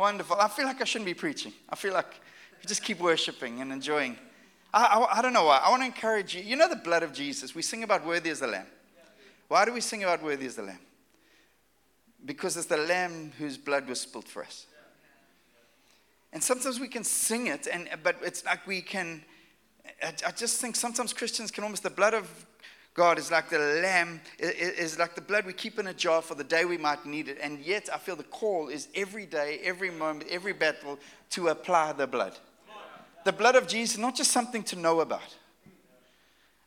Wonderful. I feel like I shouldn't be preaching. I feel like just keep worshiping and enjoying. I, I, I don't know why. I want to encourage you. You know the blood of Jesus. We sing about worthy as the Lamb. Why do we sing about worthy as the Lamb? Because it's the Lamb whose blood was spilled for us. And sometimes we can sing it, and, but it's like we can. I, I just think sometimes Christians can almost, the blood of God is like the lamb, is like the blood we keep in a jar for the day we might need it. And yet, I feel the call is every day, every moment, every battle to apply the blood. The blood of Jesus, not just something to know about.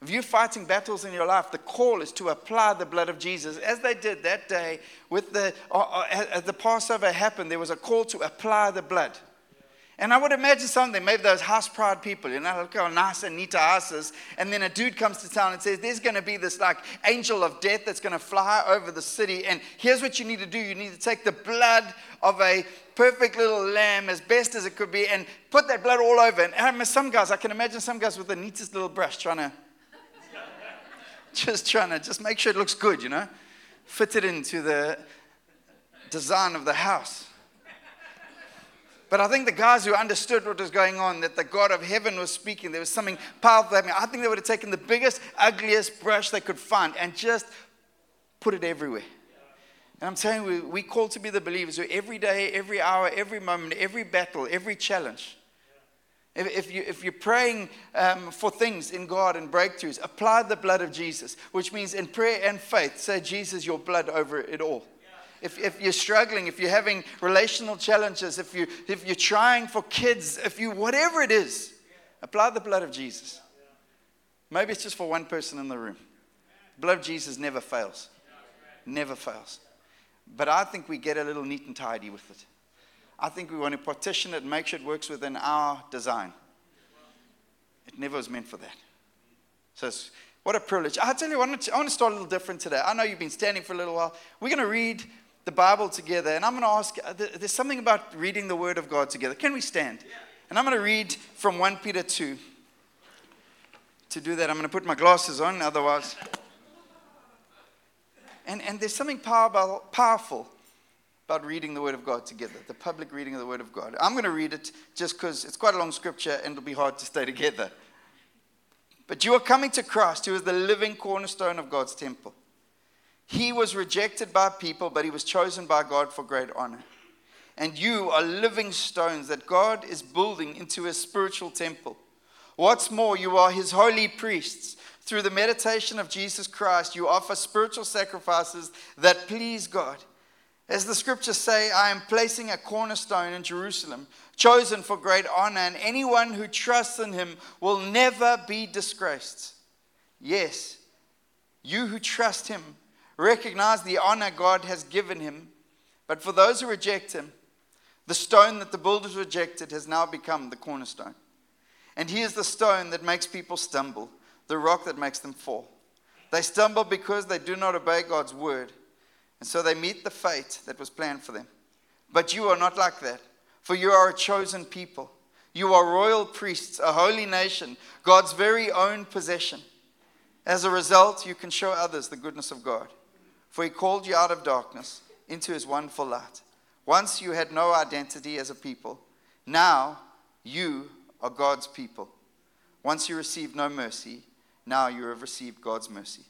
If you're fighting battles in your life, the call is to apply the blood of Jesus. As they did that day with the, uh, uh, as the Passover happened, there was a call to apply the blood. And I would imagine something, maybe those house proud people, you know, look oh, how nice and neat our house is. And then a dude comes to town and says, There's going to be this like angel of death that's going to fly over the city. And here's what you need to do you need to take the blood of a perfect little lamb as best as it could be and put that blood all over. And I mean, some guys, I can imagine some guys with the neatest little brush trying to, just trying to just make sure it looks good, you know, fit it into the design of the house. But I think the guys who understood what was going on, that the God of heaven was speaking, there was something powerful happening. I think they would have taken the biggest, ugliest brush they could find and just put it everywhere. And I'm telling you, we call to be the believers who every day, every hour, every moment, every battle, every challenge. If, you, if you're praying um, for things in God and breakthroughs, apply the blood of Jesus, which means in prayer and faith, say, Jesus, your blood over it all if, if you're struggling, if you're having relational challenges, if, you, if you're trying for kids, if you, whatever it is, apply the blood of Jesus. Maybe it's just for one person in the room. The blood of Jesus never fails. Never fails. But I think we get a little neat and tidy with it. I think we want to partition it, make sure it works within our design. It never was meant for that. So what a privilege. I tell you, I want, to, I want to start a little different today. I know you've been standing for a little while. We're going to read the Bible together. And I'm going to ask uh, there's something about reading the Word of God together. Can we stand? And I'm going to read from 1 Peter 2. To do that, I'm going to put my glasses on, otherwise. And, and there's something powerful, powerful about reading the Word of God together, the public reading of the Word of God. I'm going to read it just because it's quite a long scripture and it'll be hard to stay together. But you are coming to Christ, who is the living cornerstone of God's temple. He was rejected by people, but he was chosen by God for great honor. And you are living stones that God is building into a spiritual temple. What's more, you are his holy priests. Through the meditation of Jesus Christ, you offer spiritual sacrifices that please God. As the scriptures say, I am placing a cornerstone in Jerusalem, chosen for great honor, and anyone who trusts in him will never be disgraced. Yes, you who trust him recognize the honor God has given him. But for those who reject him, the stone that the builders rejected has now become the cornerstone. And he is the stone that makes people stumble, the rock that makes them fall. They stumble because they do not obey God's word, and so they meet the fate that was planned for them. But you are not like that, for you are a chosen people. You are royal priests, a holy nation, God's very own possession. As a result, you can show others the goodness of God. For he called you out of darkness into his wonderful light. Once you had no identity as a people, now you are God's people. Once you received no mercy, now you have received God's mercy.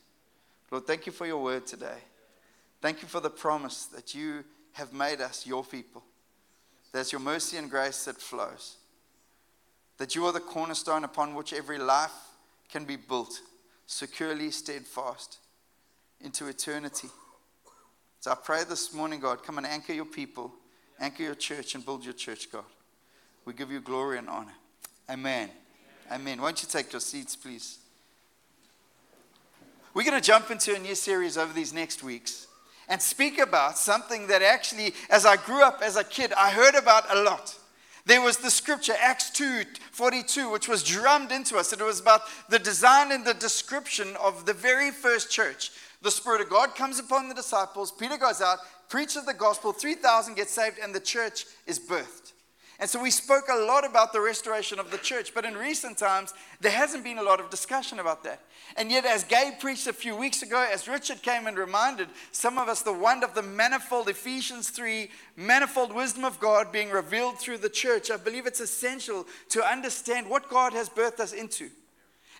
Lord, thank you for your word today. Thank you for the promise that you have made us your people. There's your mercy and grace that flows. That you are the cornerstone upon which every life can be built securely, steadfast into eternity. So I pray this morning, God, come and anchor your people, anchor your church, and build your church, God. We give you glory and honor. Amen. Amen. Won't you take your seats, please? We're going to jump into a new series over these next weeks and speak about something that actually, as I grew up as a kid, I heard about a lot. There was the scripture, Acts 2 42, which was drummed into us. It was about the design and the description of the very first church the Spirit of God comes upon the disciples. Peter goes out, preaches the gospel, 3,000 get saved, and the church is birthed. And so we spoke a lot about the restoration of the church, but in recent times, there hasn't been a lot of discussion about that. And yet, as Gabe preached a few weeks ago, as Richard came and reminded some of us the wonder of the manifold Ephesians 3, manifold wisdom of God being revealed through the church, I believe it's essential to understand what God has birthed us into.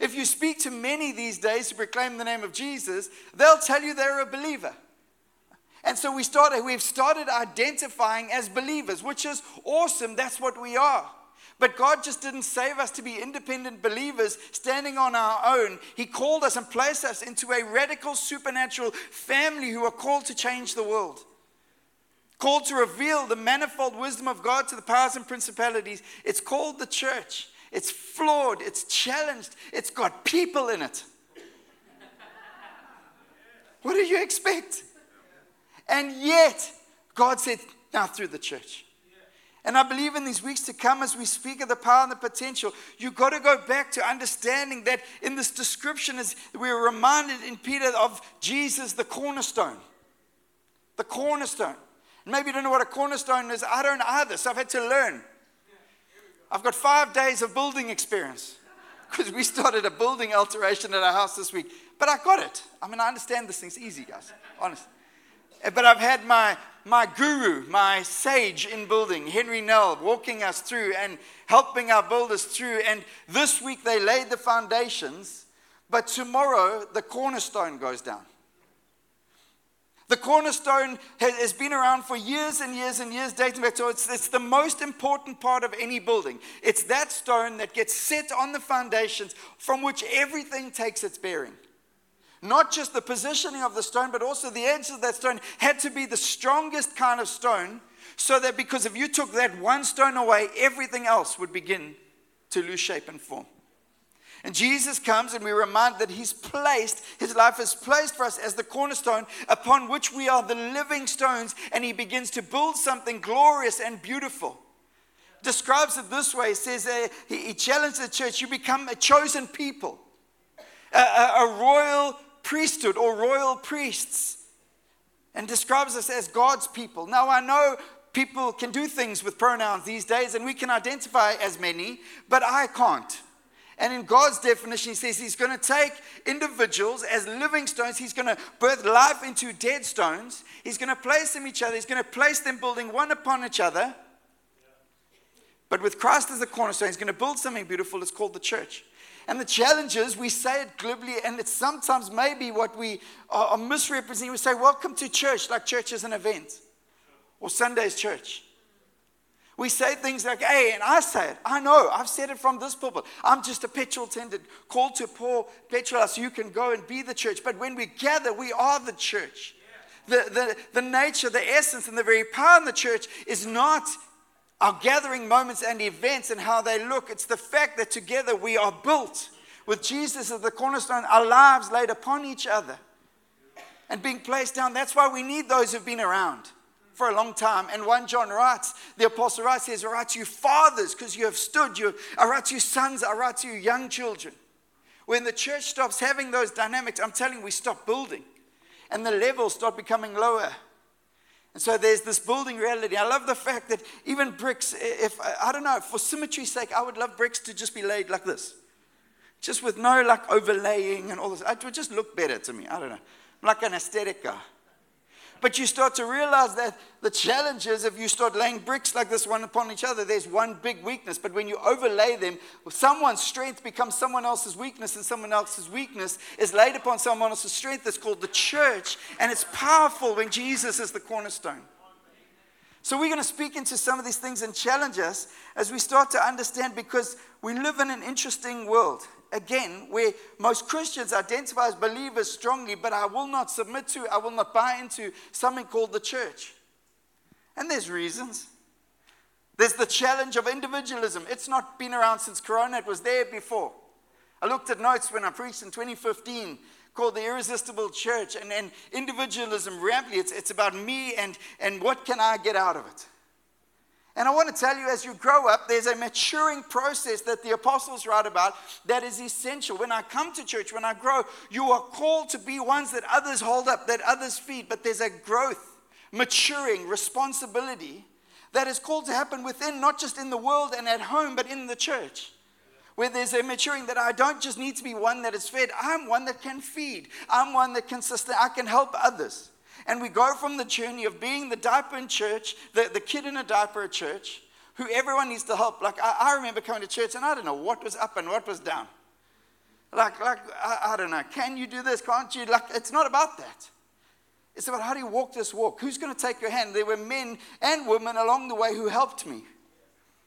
If you speak to many these days who proclaim the name of Jesus, they'll tell you they're a believer. And so we started, we've started identifying as believers, which is awesome. That's what we are. But God just didn't save us to be independent believers standing on our own. He called us and placed us into a radical supernatural family who are called to change the world. Called to reveal the manifold wisdom of God to the powers and principalities. It's called the church. It's flawed, it's challenged, it's got people in it. What do you expect? And yet, God said, now through the church. And I believe in these weeks to come, as we speak of the power and the potential, you've got to go back to understanding that in this description, as we're reminded in Peter of Jesus, the cornerstone. The cornerstone. Maybe you don't know what a cornerstone is. I don't either, so I've had to learn. I've got five days of building experience because we started a building alteration at our house this week. But I got it. I mean, I understand this thing's easy, guys. Honest. Eh, but I've had my, my guru, my sage in building, Henry Nell, walking us through and helping our builders through. And this week they laid the foundations, but tomorrow the cornerstone goes down. The cornerstone has been around for years and years and years, dating back. So it's, it's the most important part of any building. It's that stone that gets set on the foundations from which everything takes its bearing. Not just the positioning of the stone, but also the edge of that stone had to be the strongest kind of stone, so that because if you took that one stone away, everything else would begin to lose shape and form. And Jesus comes and we remind that He's placed, His life is placed for us as the cornerstone upon which we are the living stones, and He begins to build something glorious and beautiful. Describes it this way He says, uh, he, he challenged the church, You become a chosen people, a, a, a royal priesthood or royal priests and describes us as God's people. Now, I know people can do things with pronouns these days and we can identify as many, but I can't. And in God's definition, He says He's going to take individuals as living stones. He's going to birth life into dead stones. He's going to place them each other. He's going to place them building one upon each other. But with Christ as the cornerstone, He's going to build something beautiful. It's called the church. And the challenge is we say it glibly, and it's sometimes maybe what we are, misrepresenting. We say, Welcome to church, like church is an event, or Sunday's church. We say things like, hey, and I say it. I know. I've said it from this pulpit. I'm just a petrol attendant called to pour petrol so you can go and be the church. But when we gather, we are the church. The, the, the nature, the essence, and the very power in the church is not our gathering moments and events and how they look. It's the fact that together we are built with Jesus as the cornerstone, our lives laid upon each other and being placed down. That's why we need those who've been around for a long time. And 1 John writes, the apostle writes, says, I write to you fathers because you have stood. You, I write to you sons. I write to you young children. When the church stops having those dynamics, I'm telling you, we stop building and the levels start becoming lower. And so there's this building reality. I love the fact that even bricks, if I don't know, for symmetry's sake, I would love bricks to just be laid like this. Just with no like overlaying and all this. It would just look better to me. I don't know. I'm like an aesthetic guy. But you start to realize that the challenge is if you start laying bricks like this one upon each other, there's one big weakness. But when you overlay them, someone's strength becomes someone else's weakness, and someone else's weakness is laid upon someone else's strength. It's called the church, and it's powerful when Jesus is the cornerstone. So, we're going to speak into some of these things and challenge us as we start to understand because we live in an interesting world again, where most Christians identify as believers strongly, but I will not submit to, I will not buy into something called the church. And there's reasons. There's the challenge of individualism. It's not been around since Corona, it was there before. I looked at notes when I preached in 2015 called the Irresistible Church, and, and individualism rampantly. It's, it's about me and, and what can I get out of it. And I want to tell you, as you grow up, there's a maturing process that the apostles write about that is essential. When I come to church, when I grow, you are called to be ones that others hold up, that others feed, but there's a growth, maturing responsibility that is called to happen within, not just in the world and at home, but in the church. Where there's a maturing that I don't just need to be one that is fed, I'm one that can feed. I'm one that can sustain, I can help others. And we go from the journey of being the diaper in church, the, the kid in a diaper at church, who everyone needs to help. Like, I, I remember coming to church and I don't know what was up and what was down. Like, like I, I don't know, can you do this? Can't you? Like, it's not about that. It's about how do you walk this walk? Who's going to take your hand? There were men and women along the way who helped me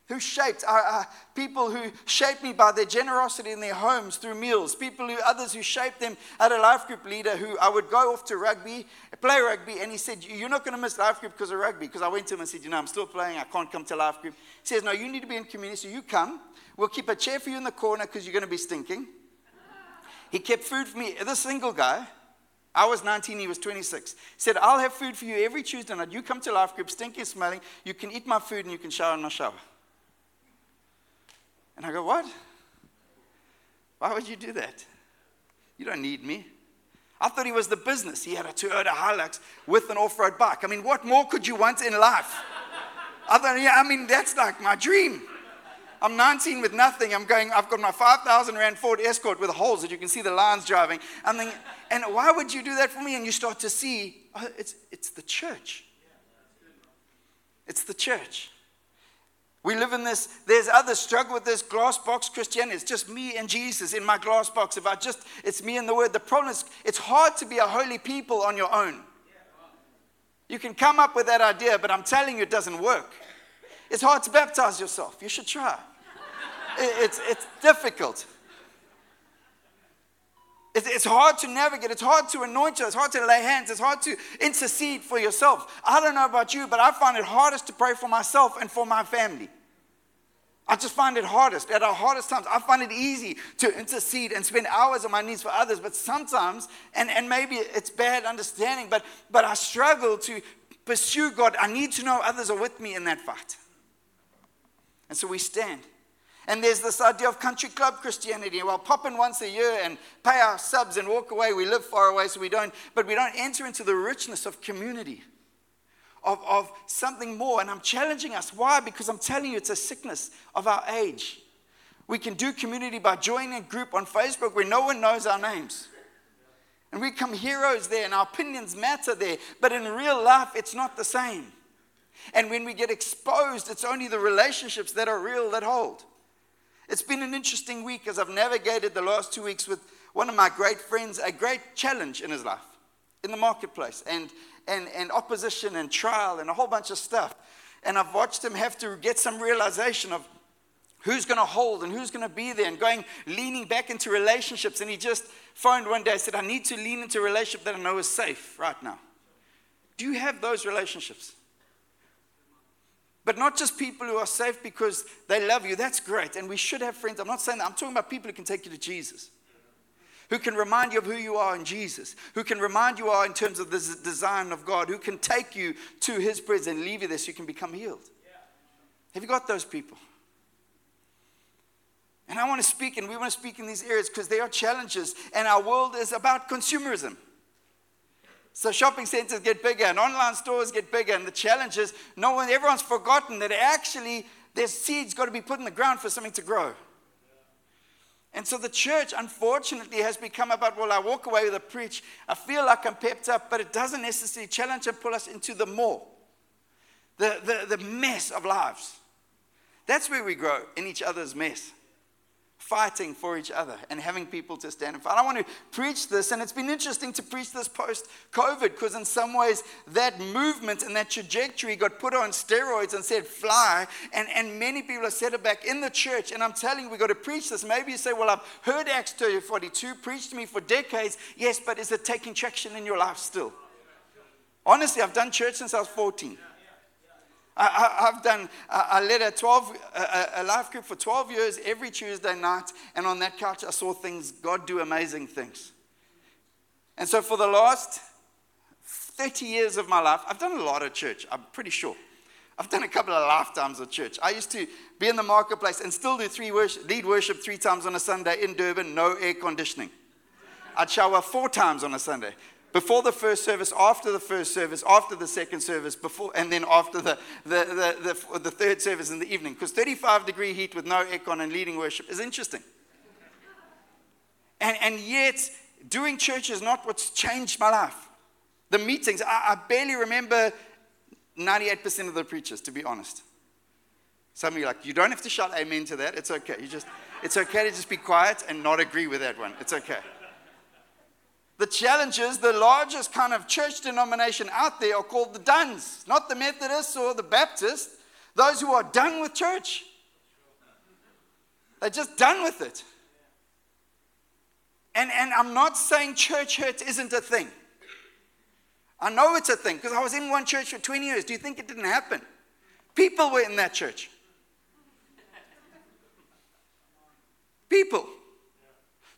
who shaped uh, uh, people who shaped me by their generosity in their homes through meals people who others who shaped them at a life group leader who i would go off to rugby play rugby and he said you're not going to miss life group because of rugby because i went to him and said you know i'm still playing i can't come to life group he says no you need to be in community so you come we'll keep a chair for you in the corner because you're going to be stinking he kept food for me this single guy I was 19, he was 26. Said, I'll have food for you every Tuesday night. You come to life group, stinking, smelling. You can eat my food and you can shower in my shower. And I go, What? Why would you do that? You don't need me. I thought he was the business. He had a Toyota Hilux with an off road bike. I mean, what more could you want in life? I thought, yeah, I mean, that's like my dream. I'm 19 with nothing. I'm going, I've got my 5,000 Rand Ford Escort with holes that you can see the lines driving. I'm thinking, and why would you do that for me? And you start to see, oh, it's, it's the church. It's the church. We live in this, there's others struggle with this glass box Christianity. It's just me and Jesus in my glass box. If I just, it's me and the word. The problem is, it's hard to be a holy people on your own. You can come up with that idea, but I'm telling you, it doesn't work. It's hard to baptize yourself. You should try. It's, it's difficult. It's hard to navigate. It's hard to anoint you. It's hard to lay hands. It's hard to intercede for yourself. I don't know about you, but I find it hardest to pray for myself and for my family. I just find it hardest. At our hardest times, I find it easy to intercede and spend hours on my knees for others. But sometimes, and, and maybe it's bad understanding, but, but I struggle to pursue God. I need to know others are with me in that fight. And so we stand. And there's this idea of country club Christianity. Well, pop in once a year and pay our subs and walk away. We live far away, so we don't, but we don't enter into the richness of community of, of something more. And I'm challenging us. Why? Because I'm telling you, it's a sickness of our age. We can do community by joining a group on Facebook where no one knows our names. And we become heroes there, and our opinions matter there. But in real life, it's not the same. And when we get exposed, it's only the relationships that are real that hold. It's been an interesting week as I've navigated the last two weeks with one of my great friends, a great challenge in his life in the marketplace. And and, and opposition and trial and a whole bunch of stuff. And I've watched him have to get some realization of who's going to hold and who's going to be there and going leaning back into relationships. And he just phoned one day and said, I need to lean into a relationship that I know is safe right now. Do you have those relationships? But not just people who are safe because they love you. That's great. And we should have friends. I'm not saying that. I'm talking about people who can take you to Jesus who can remind you of who you are in Jesus, who can remind you are in terms of the design of God, who can take you to his presence and leave you there so you can become healed. Have you got those people? And I want to speak, and we want to speak in these areas because they are challenges, and our world is about consumerism. So shopping centers get bigger, and online stores get bigger, and the challenge is no one, everyone's forgotten that actually there's seeds got to be put in the ground for something to grow. And so the church, unfortunately, has become about, well, I walk away with a preach, I feel like I'm pepped up, but it doesn't necessarily challenge and pull us into the more, the, the, the mess of lives. That's where we grow, in each other's mess fighting for each other and having people to stand and fight. I want to preach this, and it's been interesting to preach this post COVID because, in some ways, that movement and that trajectory got put on steroids and said fly, and, and many people have set it back in the church. And I'm telling you, we've got to preach this. Maybe you say, Well, I've heard Acts 42 preached to me for decades. Yes, but is it taking traction in your life still? Honestly, I've done church since I was 14. I, have done, I led a 12, a, life group for 12 years every Tuesday night, and on that couch I saw things, God do amazing things. And so for the last 30 years of my life, I've done a lot of church, I'm pretty sure. I've done a couple of lifetimes of church. I used to be in the marketplace and still do three worship, lead worship three times on a Sunday in Durban, no air conditioning. I'd shower four times on a Sunday before the first service, after the first service, after the second service, before, and then after the, the, the, the, the third service in the evening. Because 35 degree heat with no aircon and leading worship is interesting. And, and yet, doing church is not what's changed my life. The meetings, I, I barely remember 98% of the preachers, to be honest. Some of you like, you don't have to shout amen to that. It's okay. You just, it's okay to just be quiet and not agree with that one. It's okay. The challenges, the largest kind of church denomination out there are called the Dones, not the Methodists or the Baptists, those who are done with church. They're just done with it. And, and I'm not saying church hurt isn't a thing. I know it's a thing because I was in one church for 20 years. Do you think it didn't happen? People were in that church. People.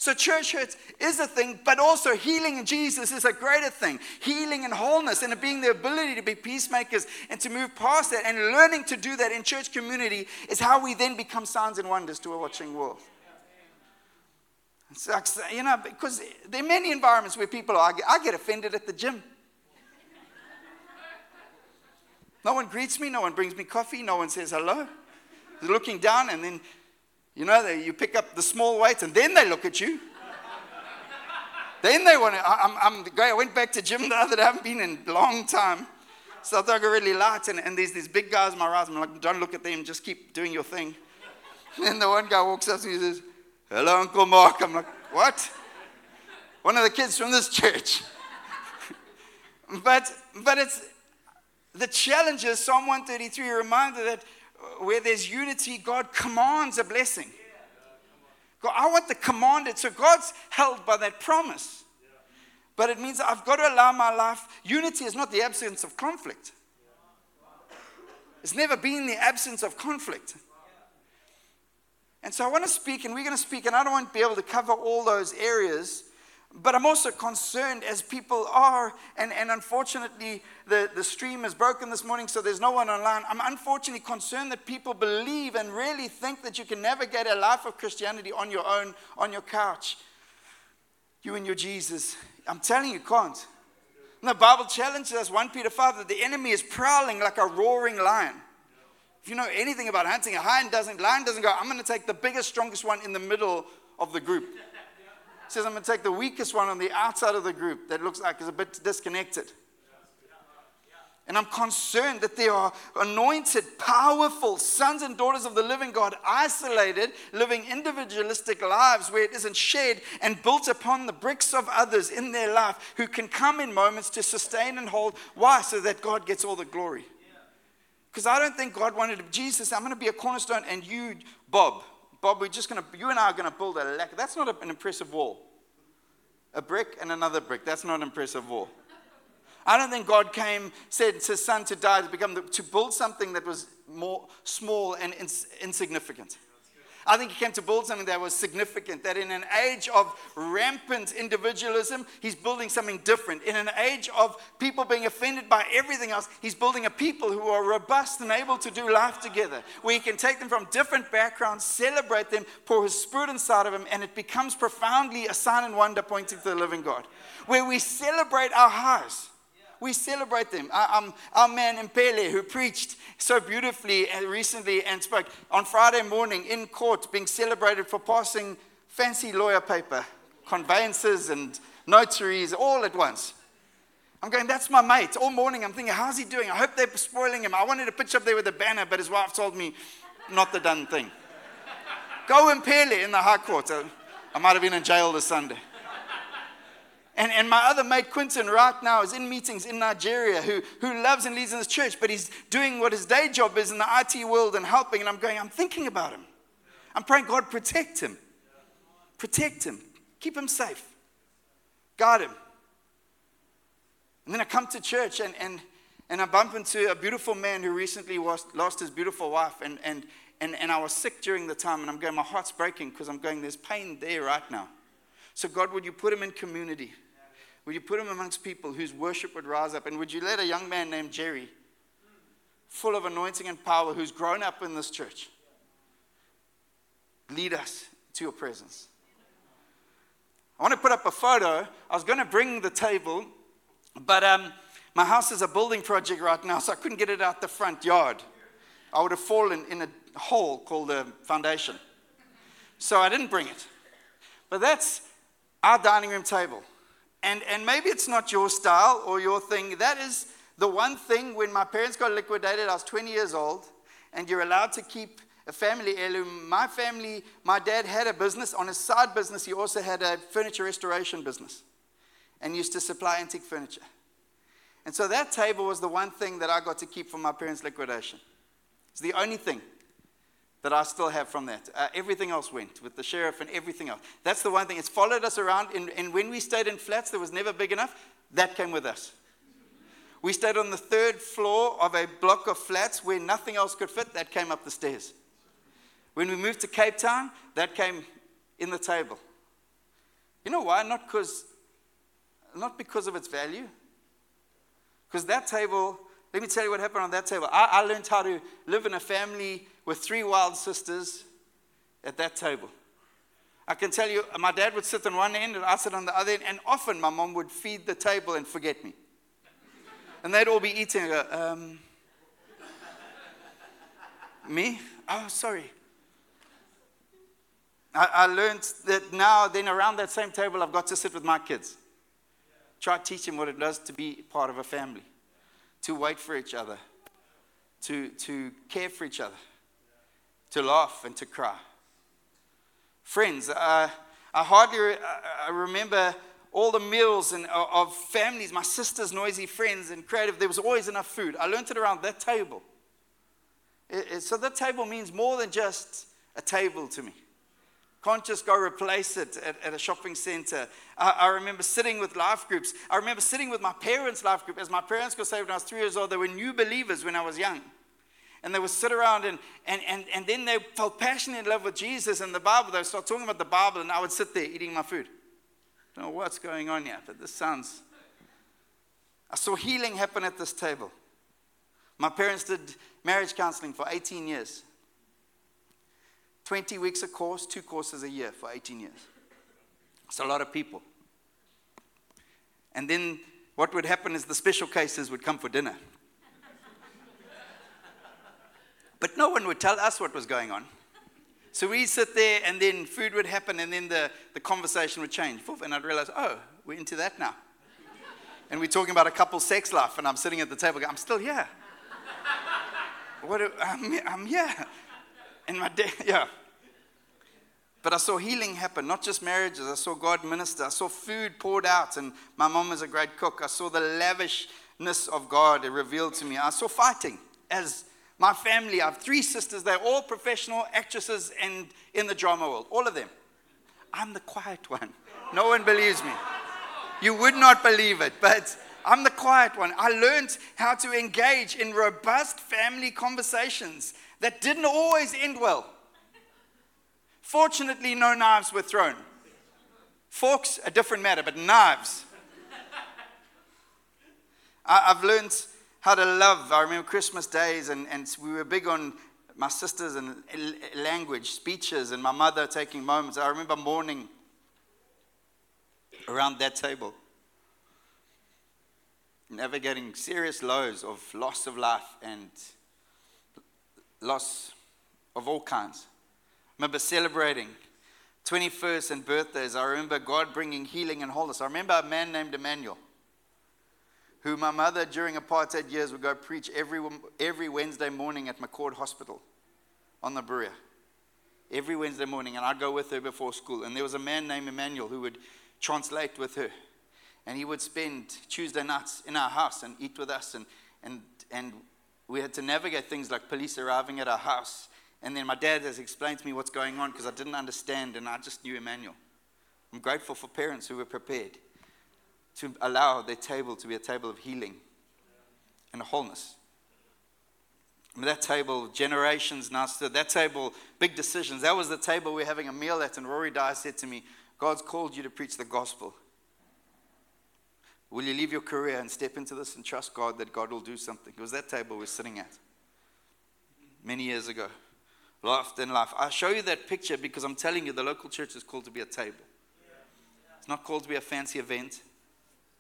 So, church hurts is a thing, but also healing in Jesus is a greater thing. Healing and wholeness and being the ability to be peacemakers and to move past that and learning to do that in church community is how we then become signs and wonders to a watching world. You know, because there are many environments where people are, I get offended at the gym. No one greets me, no one brings me coffee, no one says hello. They're looking down and then you know, they, you pick up the small weights and then they look at you. then they want to. I'm, I'm. I went back to gym the other day. I haven't been in a long time. So I thought I got really light. And, and there's these big guys on my right. I'm like, don't look at them. Just keep doing your thing. And then the one guy walks up to me and says, hello, Uncle Mark. I'm like, what? One of the kids from this church. but, but it's the challenge is Psalm 133 a reminder that where there's unity, God commands a blessing. God, I want the commanded. So God's held by that promise. But it means I've got to allow my life. Unity is not the absence of conflict. It's never been the absence of conflict. And so I want to speak, and we're going to speak, and I don't want to be able to cover all those areas but I'm also concerned as people are, and, and unfortunately, the, the stream is broken this morning, so there's no one online. I'm unfortunately concerned that people believe and really think that you can navigate a life of Christianity on your own, on your couch. You and your Jesus. I'm telling you, can't. And the Bible challenges us, 1 Peter 5, that the enemy is prowling like a roaring lion. If you know anything about hunting, a lion doesn't, lion doesn't go, I'm going to take the biggest, strongest one in the middle of the group says, I'm going to take the weakest one on the outside of the group that looks like is a bit disconnected. And I'm concerned that there are anointed, powerful sons and daughters of the living God, isolated, living individualistic lives where it isn't shared and built upon the bricks of others in their life who can come in moments to sustain and hold. Why? So that God gets all the glory. Because I don't think God wanted Jesus, I'm going to be a cornerstone, and you, Bob, Bob, we're just going to, you and I are going to build a lacquer. That's not an impressive wall. A brick and another brick. That's not an impressive wall. I don't think God came, said to his son to die to become, the, to build something that was more small and ins- insignificant. I think he came to build something that was significant, that in an age of rampant individualism, he's building something different. In an age of people being offended by everything else, he's building a people who are robust and able to do life together, where he can take them from different backgrounds, celebrate them, pour his spirit inside of them, and it becomes profoundly a sign and wonder pointing to the living God, where we celebrate our highs we celebrate them. Um, our man Impele, who preached so beautifully recently and spoke on Friday morning in court, being celebrated for passing fancy lawyer paper, conveyancers and notaries all at once. I'm going, that's my mate. All morning I'm thinking, how's he doing? I hope they're spoiling him. I wanted to pitch up there with a banner, but his wife told me, not the done thing. Go Impele in the High Court. I might have been in jail this Sunday. And, and my other mate, Quinton, right now is in meetings in Nigeria who, who loves and leads in this church, but he's doing what his day job is in the IT world and helping. And I'm going, I'm thinking about him. I'm praying, God, protect him. Protect him. Keep him safe. Guard him. And then I come to church and, and, and I bump into a beautiful man who recently was, lost his beautiful wife. And, and, and, and I was sick during the time. And I'm going, my heart's breaking because I'm going, there's pain there right now. So, God, would you put him in community? Would you put him amongst people whose worship would rise up? And would you let a young man named Jerry, full of anointing and power, who's grown up in this church, lead us to your presence? I want to put up a photo. I was going to bring the table But um, my house is a building project right now, so I couldn't get it out the front yard. I would have fallen in a hole called a foundation. So I didn't bring it. But that's our dining room table. And, and maybe it's not your style or your thing. That is the one thing when my parents got liquidated, I was 20 years old, and you're allowed to keep a family heirloom. My family, my dad had a business. On his side business, he also had a furniture restoration business and used to supply antique furniture. And so that table was the one thing that I got to keep from my parents' liquidation. It's the only thing that I still have from that. Uh, everything else went with the sheriff and everything else. That's the one thing. It's followed us around. And, and when we stayed in flats that was never big enough, that came with us. We stayed on the third floor of a block of flats where nothing else could fit. That came up the stairs. When we moved to Cape Town, that came in the table. You know why? Not because, not because of its value. Because that table, let me tell you what happened on that table. I, I learned how to live in a family with three wild sisters at that table. I can tell you, my dad would sit on one end and I sit on the other end, and often my mom would feed the table and forget me. And they'd all be eating and go, um, me? Oh, sorry. I, I learned that now, then around that same table, I've got to sit with my kids. Try to teach them what it does to be part of a family, to wait for each other, to, to care for each other to laugh and to cry. Friends, uh, I hardly re- I remember all the meals and, uh, of families, my sister's noisy friends and creative. There was always enough food. I learned it around that table. It, it, so that table means more than just a table to me. Can't just go replace it at, at a shopping center. I, I, remember sitting with life groups. I remember sitting with my parents' life group. As my parents got saved when I was three years old, they were new believers when I was young and they would sit around and, and, and, and then they felt passionate in love with Jesus and the Bible. They would start talking about the Bible, and I would sit there eating my food. I don't know what's going on here, but this sounds. I saw healing happen at this table. My parents did marriage counseling for 18 years 20 weeks a course, two courses a year for 18 years. It's a lot of people. And then what would happen is the special cases would come for dinner. But no one would tell us what was going on. So we'd sit there, and then food would happen, and then the, the conversation would change. And I'd realize, oh, we're into that now. And we're talking about a couple's sex life, and I'm sitting at the table going, I'm still here. what, I'm, I'm here. And my dad, yeah. But I saw healing happen, not just marriages. I saw God minister. I saw food poured out, and my mom is a great cook. I saw the lavishness of God revealed to me. I saw fighting as my family, I have three sisters. They're all professional actresses and in the drama world, all of them. I'm the quiet one. No one believes me. You would not believe it, but I'm the quiet one. I learned how to engage in robust family conversations that didn't always end well. Fortunately, no knives were thrown. Forks, a different matter, but knives. I've learned how to love. I remember Christmas days, and, and we were big on my sisters and language, speeches, and my mother taking moments. I remember mourning around that table, navigating serious lows of loss of life and loss of all kinds. I remember celebrating 21st and birthdays. I remember God bringing healing and wholeness. I remember a man named Emmanuel who my mother during apartheid years would go preach every, every Wednesday morning at McCord Hospital on the Berea. Every Wednesday morning, and I'd go with her before school. And there was a man named Emmanuel who would translate with her. And he would spend Tuesday nights in our house and eat with us. And, and, and we had to navigate things like police arriving at our house. And then my dad has explained to me what's going on because I didn't understand and I just knew Emmanuel. I'm grateful for parents who were prepared to allow their table to be a table of healing and wholeness. I mean, that table, generations now stood. That table, big decisions. That was the table we are having a meal at. And Rory Dyer said to me, God's called you to preach the gospel. Will you leave your career and step into this and trust God that God will do something? It was that table we are sitting at many years ago. Laughed and life. I show you that picture because I'm telling you the local church is called to be a table. It's not called to be a fancy event.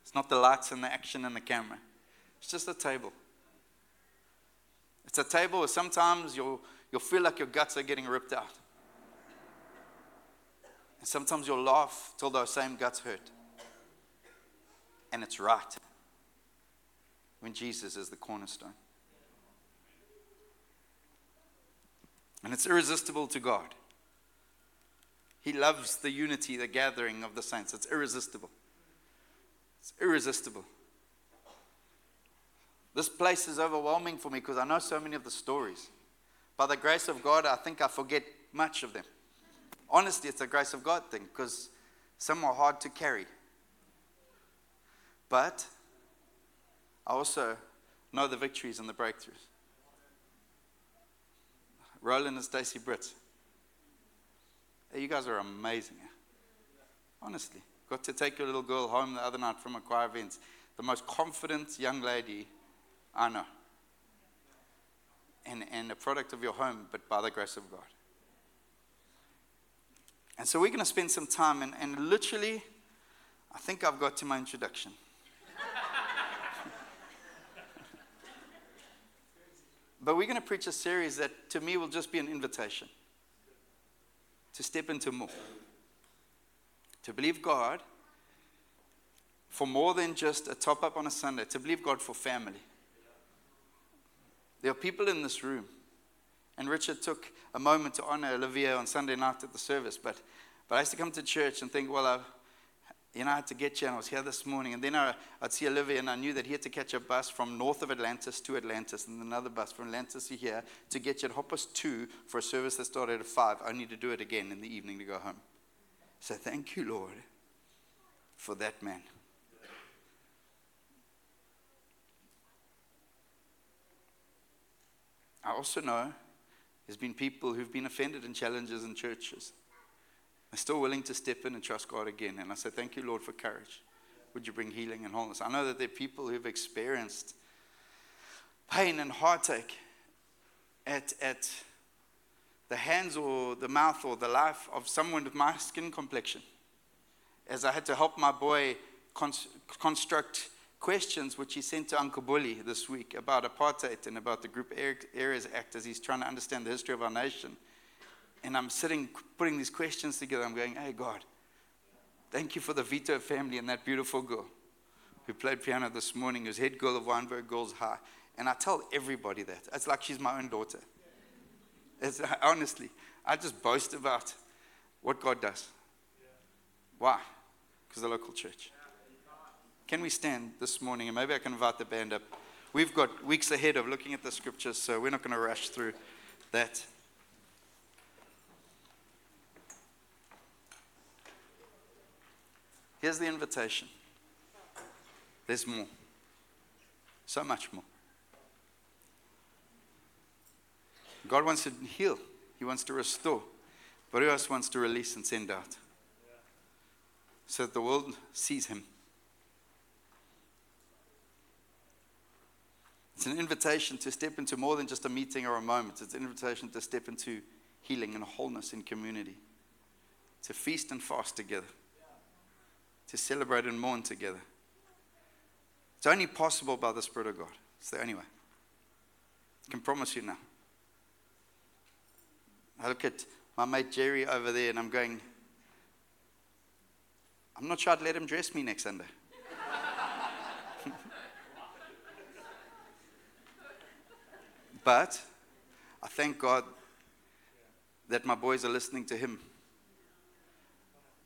It's not the lights and the action and the camera. It's just a table. It's a table where sometimes you'll, you'll feel like your guts are getting ripped out. And sometimes you'll laugh till those same guts hurt. And it's right when Jesus is the cornerstone. And it's irresistible to God. He loves the unity, the gathering of the saints. It's irresistible. It's irresistible. This place is overwhelming for me because I know so many of the stories. By the grace of God, I think I forget much of them. Honestly, it's a grace of God thing because some are hard to carry. But I also know the victories and the breakthroughs. Roland and Stacy Britt. You guys are amazing. Honestly. Got to take your little girl home the other night from a choir event. The most confident young lady I know. And, and a product of your home, but by the grace of God. And so we're going to spend some time, and, and literally, I think I've got to my introduction. But we're going to preach a series that to me will just be an invitation to step into more, to believe God for more than just a top up on a Sunday, to believe God for family. There are people in this room and Richard took a moment to honor Olivia on Sunday night at the service. But, but I used to come to church and think, well, I, you know, I had to get you, and I was here this morning. And then I, would see Olivia, and I knew that he had to catch a bus from north of Atlantis to Atlantis, and another bus from Atlantis to here to get you at Hoppus 2 for a service that started at 5. I need to do it again in the evening to go home. So thank you, Lord, for that man. I also know there's been people who've been offended in challenges in churches. They're still willing to step in and trust God again. And I say, Thank you, Lord, for courage. Would you bring healing and wholeness? I know that there are people who've experienced pain and heartache at, at the hands or the mouth or the life of someone with my skin complexion. As I had to help my boy construct questions which he sent to Uncle Bully this week about apartheid and about the Group Areas Act as he's trying to understand the history of our nation. And I'm sitting, putting these questions together. I'm going, hey, God, thank you for the Vito family and that beautiful girl who played piano this morning, who's head girl of Wynberg Girls High. And I tell everybody that. It's like she's my own daughter. It's, honestly, I just boast about what God does. Why? Because the local church. Can we stand this morning? And maybe I can invite the band up. We've got weeks ahead of looking at the scriptures, so we're not going to rush through that. Here's the invitation. There's more, so much more. God wants to heal, He wants to restore, but He also wants to release and send out. So that the world sees Him. It's an invitation to step into more than just a meeting or a moment. It's an invitation to step into healing and wholeness in community, to feast and fast together, to celebrate and mourn together. It's only possible by the Spirit of God. It's the only way. I can promise you now. I look at my mate Jerry over there and I'm going, I'm not sure I'd let him dress me next Sunday. But I thank God that my boys are listening to Him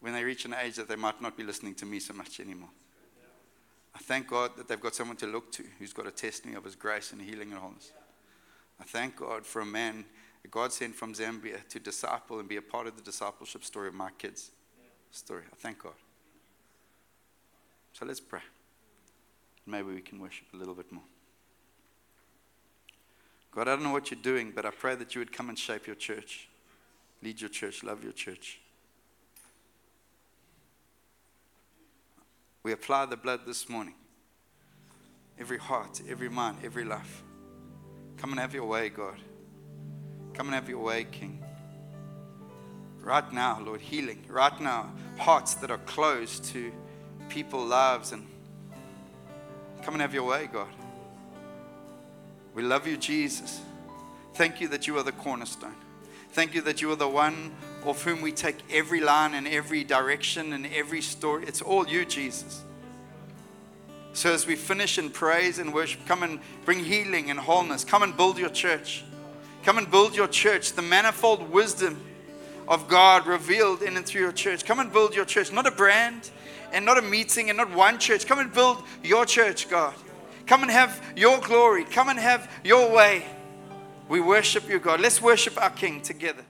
when they reach an age that they might not be listening to me so much anymore. I thank God that they've got someone to look to who's got a testimony of His grace and healing and wholeness. I thank God for a man that God sent from Zambia to disciple and be a part of the discipleship story of my kids' story. I thank God. So let's pray. Maybe we can worship a little bit more. God, I don't know what you're doing, but I pray that you would come and shape your church, lead your church, love your church. We apply the blood this morning. Every heart, every mind, every life. Come and have your way, God. Come and have your way, King. Right now, Lord, healing. Right now, hearts that are closed to people, lives, and Come and have your way, God. We love you, Jesus. Thank you that you are the cornerstone. Thank you that you are the one of whom we take every line and every direction and every story. It's all you, Jesus. So as we finish in praise and worship, come and bring healing and wholeness. Come and build your church. Come and build your church. The manifold wisdom of God revealed in and through your church. Come and build your church. Not a brand and not a meeting and not one church. Come and build your church, God. Come and have your glory. Come and have your way. We worship you, God. Let's worship our King together.